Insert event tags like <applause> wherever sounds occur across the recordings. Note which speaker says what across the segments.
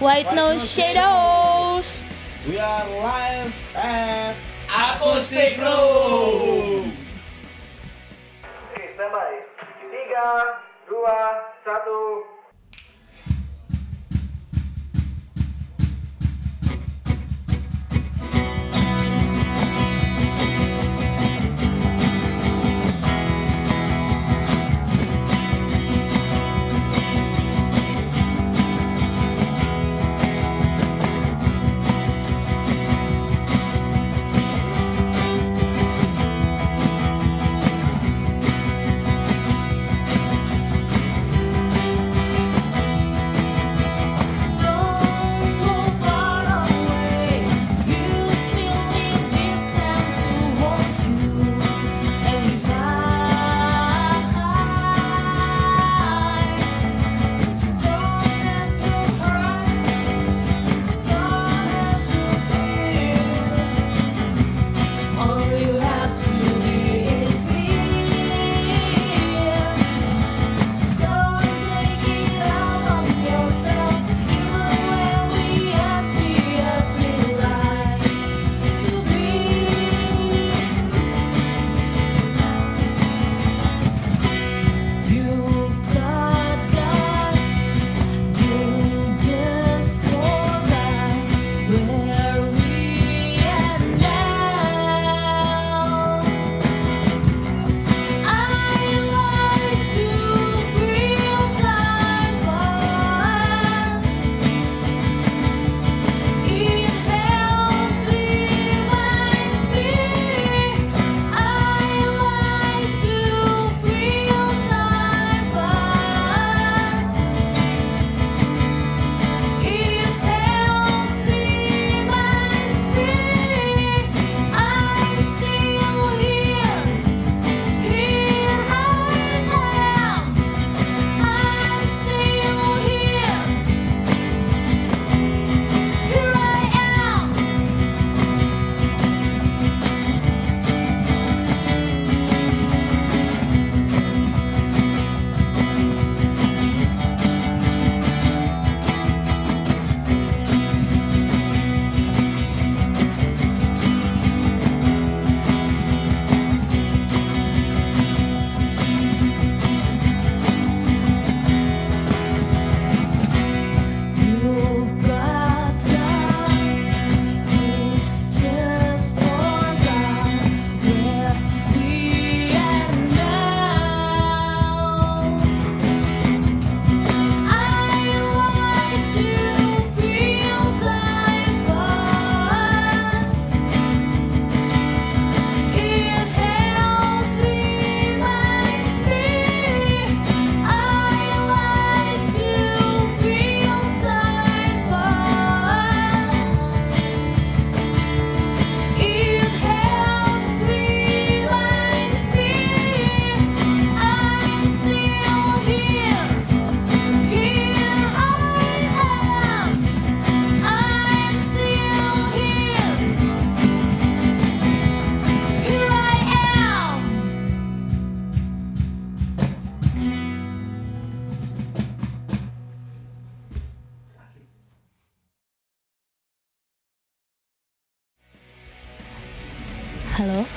Speaker 1: White No Shadows.
Speaker 2: We are live at
Speaker 3: Acoustic Room.
Speaker 4: Oke, standby. Tiga, dua, satu.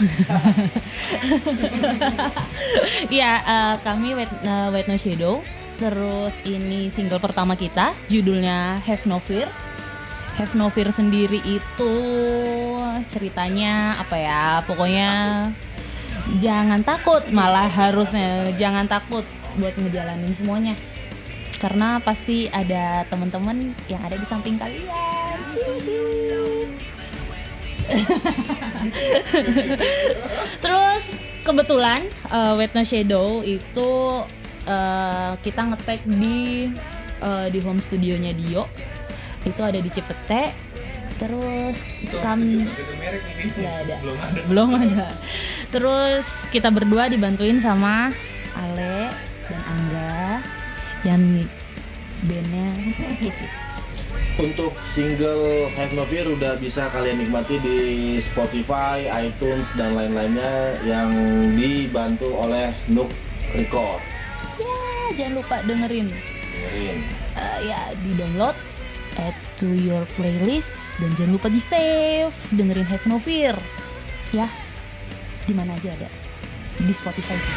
Speaker 1: Halo. <laughs> ya, eh, kami Wait, eh, Wait No Shadow. Terus ini single pertama kita, judulnya Have No Fear. Have No Fear sendiri itu ceritanya apa ya? Pokoknya jangan takut, malah harusnya jangan takut buat ngejalanin semuanya. Karena pasti ada teman-teman yang ada di samping kalian. Terus kebetulan uh, Wet No Shadow itu uh, kita ngetek di uh, di home studionya Dio. Itu ada di Cipete. Terus kami Nggak <laughs> ada. Belum ada. Terus kita berdua dibantuin sama Ale dan Angga yang bandnya kecil.
Speaker 2: Untuk single Have No Fear udah bisa kalian nikmati di Spotify, iTunes dan lain-lainnya yang dibantu oleh Nook Record.
Speaker 1: Ya, jangan lupa dengerin.
Speaker 2: Dengerin.
Speaker 1: Eh, ya, di download
Speaker 4: add to your playlist dan jangan lupa di save dengerin Have No Fear ya di mana aja ada di Spotify sih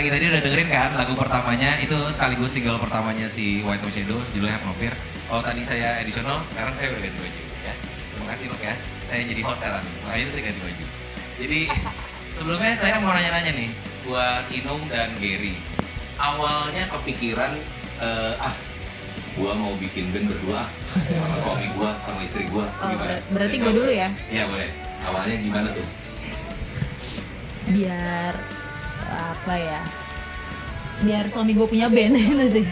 Speaker 1: lagi tadi udah dengerin kan lagu pertamanya itu sekaligus single pertamanya si White No Shadow judulnya Have No Fear. Oh tadi saya additional, sekarang saya udah ganti baju ya. Terima kasih Nok ya. Saya jadi host sekarang. Makanya itu saya ganti baju. Jadi <laughs> sebelumnya saya mau nanya-nanya nih buat Inung dan Gary. Awalnya kepikiran eh, ah gua mau bikin band berdua sama suami gua sama istri gua
Speaker 4: Oh,
Speaker 1: gimana?
Speaker 4: ber- berarti gua dulu ya?
Speaker 1: Iya boleh. Awalnya gimana tuh?
Speaker 4: biar apa ya biar suami gue punya band <laughs> gitu sih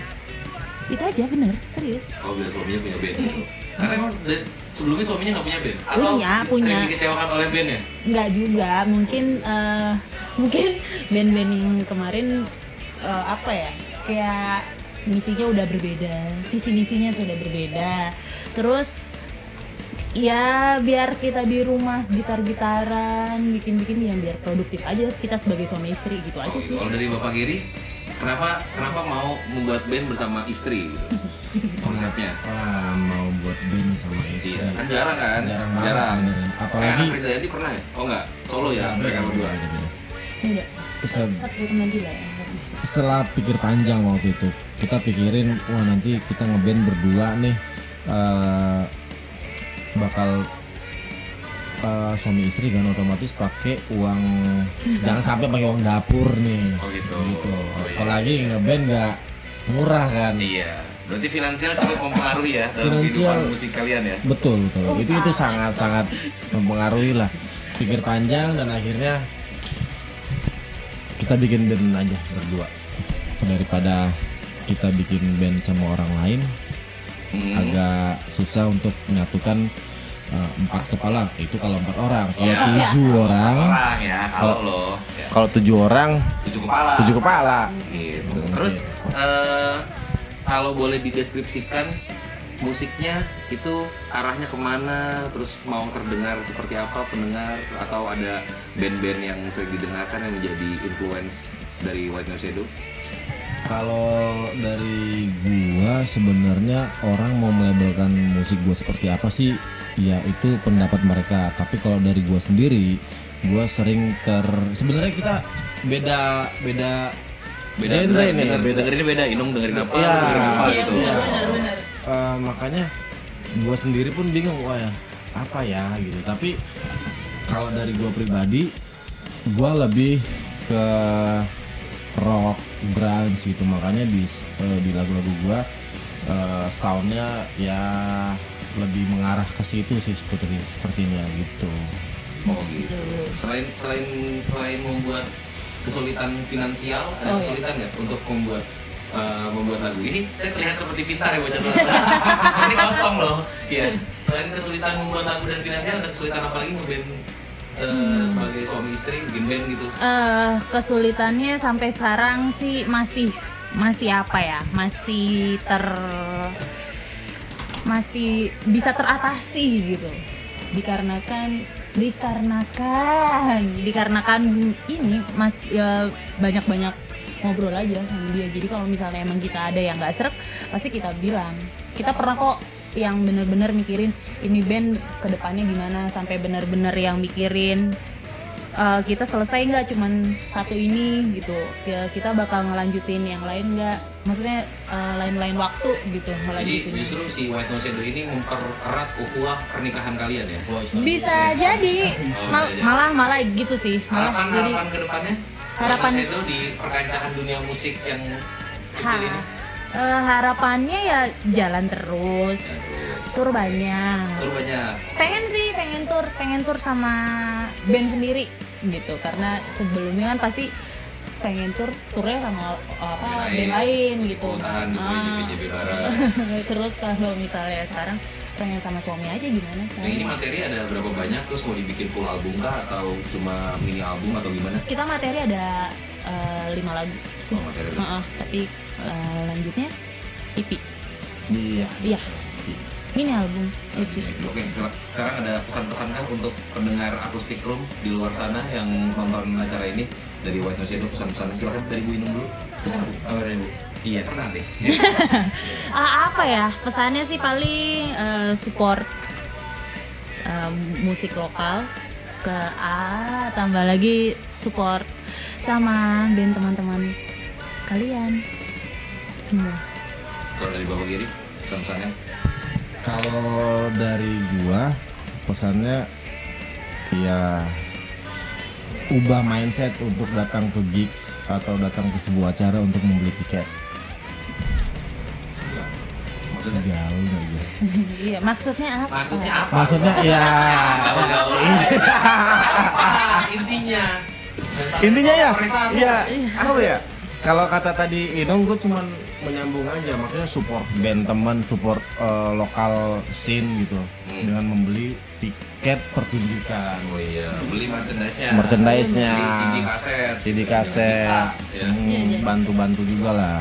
Speaker 4: itu aja bener serius
Speaker 1: Oh biar suaminya punya band Karena emang sebelumnya suaminya nggak punya band?
Speaker 4: Punya, punya.
Speaker 1: sering dikecewakan oleh band ya?
Speaker 4: nggak juga mungkin eh, <laughs> mungkin band-band yang kemarin eh, apa ya kayak misinya udah berbeda visi misinya sudah berbeda terus ya biar kita di rumah gitar-gitaran bikin-bikin yang biar produktif aja kita sebagai suami istri gitu aja sih
Speaker 1: Kalau dari Bapak Giri, kenapa kenapa mau membuat band bersama istri? gitu? <laughs> Konsepnya.
Speaker 2: Wah, mau buat band sama istri.
Speaker 1: Iya, kan jarang kan?
Speaker 2: Jarang banget sebenarnya. Apalagi-
Speaker 1: Kayak anak Krisdayanti pernah ya? Oh enggak, solo ya mereka berdua.
Speaker 4: Ya
Speaker 2: setelah pikir panjang waktu itu kita pikirin wah nanti kita ngeband berdua nih eh, bakal eh, suami istri kan otomatis pakai uang <laughs> jangan sampai pakai uang dapur nih
Speaker 1: Oh gitu.
Speaker 2: gitu
Speaker 1: Oh, iya.
Speaker 2: apalagi ngeband nggak murah kan
Speaker 1: Iya. Berarti finansial cukup mempengaruhi ya dalam
Speaker 2: Finansial.
Speaker 1: kehidupan musik kalian ya?
Speaker 2: betul betul itu itu sangat sangat mempengaruhi lah pikir panjang dan akhirnya kita bikin band aja berdua daripada kita bikin band sama orang lain
Speaker 1: Hmm.
Speaker 2: agak susah untuk menyatukan eh, empat kepala itu kalau empat orang kalau
Speaker 1: Iya.
Speaker 2: tujuh orang
Speaker 1: Orang ya, kalau lo ya,
Speaker 2: kalau tujuh orang
Speaker 1: tujuh kepala.
Speaker 2: tujuh kepala
Speaker 1: gitu. Terus eh, kalau boleh dideskripsikan musiknya itu arahnya ke mana, terus mau terdengar seperti apa pendengar atau ada band-band yang sering didengarkan yang menjadi influence dari White Noise Shadow?
Speaker 2: Kalau dari gua sebenarnya orang mau melabelkan musik gua seperti apa sih? Ya itu pendapat mereka. Tapi kalau dari gua sendiri, gua sering ter sebenarnya kita beda beda
Speaker 1: Beda
Speaker 2: genre nih,
Speaker 1: denger,
Speaker 2: beda.
Speaker 1: dengerinnya beda, Inung dengerin apa,
Speaker 2: Iya.
Speaker 1: lu dengerin apa
Speaker 4: Iya
Speaker 1: gitu.
Speaker 4: benar benar.
Speaker 2: Eh, makanya gua sendiri pun bingung wah ya, apa ya gitu. Tapi kalau dari gua pribadi, gua lebih ke rock grunge gitu makanya di eh, di lagu-lagu gua eh, soundnya ya lebih mengarah ke situ sih seperti sepertinya gitu.
Speaker 1: Oh gitu. Selain selain selain membuat kesulitan finansial, ada
Speaker 4: Oh, iya.
Speaker 1: kesulitan nggak untuk membuat eh, membuat lagu ini? Saya terlihat seperti pintar ya bocah <laughs> Ini kosong loh. Iya. Selain kesulitan membuat lagu dan finansial, ada kesulitan apa lagi ngeband eh, sebagai suami istri band gitu?
Speaker 4: Eh, kesulitannya sampai sekarang sih masih masih apa ya? Masih ter masih bisa teratasi gitu. Dikarenakan dikarenakan dikarenakan ini mas ya banyak banyak ngobrol aja sama dia. Jadi kalau misalnya emang kita ada yang nggak serak pasti kita bilang. Kita pernah kok yang bener-bener mikirin ini band ke depannya gimana sampai bener-bener yang mikirin uh, kita selesai nggak cuman satu ini gitu. Ya, kita bakal ngelanjutin yang lain nggak? Maksudnya uh, lain-lain waktu gitu
Speaker 1: Jadi
Speaker 4: ngelanjutin.
Speaker 1: justru si White Noise Shadow ini mempererat ukhuwah pernikahan kalian ya?
Speaker 4: bisa jadi. Mal- malah malah gitu sih. Malah
Speaker 1: Harapan
Speaker 4: jadi
Speaker 1: harapan
Speaker 4: ke
Speaker 1: depannya? Harapan- Shadow di perkancaan dunia musik yang kecil ini.
Speaker 4: Uh, harapannya ya jalan terus tur banyak
Speaker 1: Tur banyak.
Speaker 4: pengen sih pengen tur pengen tur sama band sendiri gitu karena sebelumnya kan pasti pengen tur turnya sama apa
Speaker 1: Band
Speaker 4: band
Speaker 1: lain.
Speaker 4: lain gitu
Speaker 1: tahan gitu,
Speaker 4: Ah.
Speaker 1: Barat. <laughs>
Speaker 4: terus kalau misalnya sekarang pengen sama suami aja gimana
Speaker 1: Nah,
Speaker 4: sekarang
Speaker 1: ini materi ada berapa banyak terus mau dibikin full album kah atau cuma mini album atau gimana?
Speaker 4: kita materi ada eh, lima lagu. Sih
Speaker 1: Oh, materi ada.
Speaker 4: Heeh, tapi eh, lanjutnya EP
Speaker 2: Iya.
Speaker 4: iya. Mini album EP
Speaker 1: Oke, sekarang, ada pesan-pesan kah untuk pendengar akustik room di luar sana yang nonton acara ini? Dari White Noise Shadow pesan-pesan silakan dari Bu Inung dulu. Pesan. Bu, kabarnya Bu. Iya, tenang deh. <laughs>
Speaker 4: Ah, apa ya? Pesannya sih paling eh, support eh, musik lokal ke A tambah lagi support sama band teman-teman kalian semua
Speaker 1: Kalau dari Bapak Giri, pesan-pesannya
Speaker 2: Kalau dari gua pesannya ya ubah mindset untuk datang ke gigs atau datang ke sebuah acara untuk membeli tiket.
Speaker 1: Maksudnya
Speaker 2: Gaul gak <laughs> gue?
Speaker 4: iya maksudnya apa
Speaker 1: maksudnya apa?
Speaker 2: Maksudnya ya.
Speaker 1: Apa <laughs> intinya?
Speaker 2: intinya ya
Speaker 1: Perasaan lu.
Speaker 2: ya apa ya kalau kata tadi Inung gue cuman menyambung aja maksudnya support band teman support eh, lokal scene gitu dengan membeli tiket pertunjukan
Speaker 1: Oh iya, beli merchandise-nya.
Speaker 2: merchandise-nya
Speaker 1: Beli CD kaset.
Speaker 2: CD kaset
Speaker 1: Ya.
Speaker 2: Hmm, bantu-bantu juga lah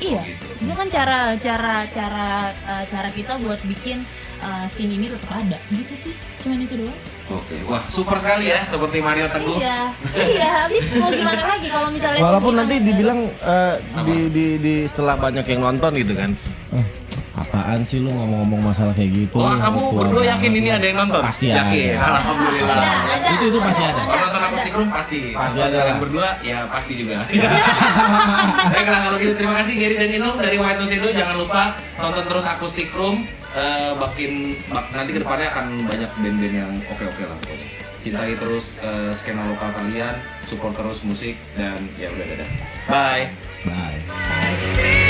Speaker 4: iya.
Speaker 1: Gitu.
Speaker 4: itu kan cara cara cara eh, cara kita buat bikin eh, scene ini tetap ada. Gitu sih. Cuman itu doang.
Speaker 1: Oke, wah super sekali ya seperti Mario Teguh.
Speaker 4: iya. Iya habis mau gimana lagi kalau misalnya
Speaker 2: walaupun nanti dibilang eh, di, di di setelah banyak yang nonton gitu kan. Eh, apaan sih lu ngomong-ngomong masalah kayak gitu
Speaker 1: Wah, kamu berdua yakin ini ada yang nonton?
Speaker 2: Pasti
Speaker 1: yakin.
Speaker 2: ada. <laughs>
Speaker 1: Alhamdulillah.
Speaker 4: ada ada
Speaker 2: Itu- itu pasti ada.
Speaker 1: Kalau nonton akustik room pasti.
Speaker 2: Pasti
Speaker 1: Kalau
Speaker 2: ada
Speaker 1: kalian berdua ya pasti juga. <laughs> Baiklah kalau gitu terima kasih Gary dan Inung dari White Noise Edo. Jangan lupa tonton terus akustik room. Eh, makin bak- nanti ke depannya akan banyak band-band yang oke-oke lah pokoknya. Cintai terus eh, skena lokal kalian, support terus musik dan ya udah dadah. Bye.
Speaker 2: bye
Speaker 4: Bye.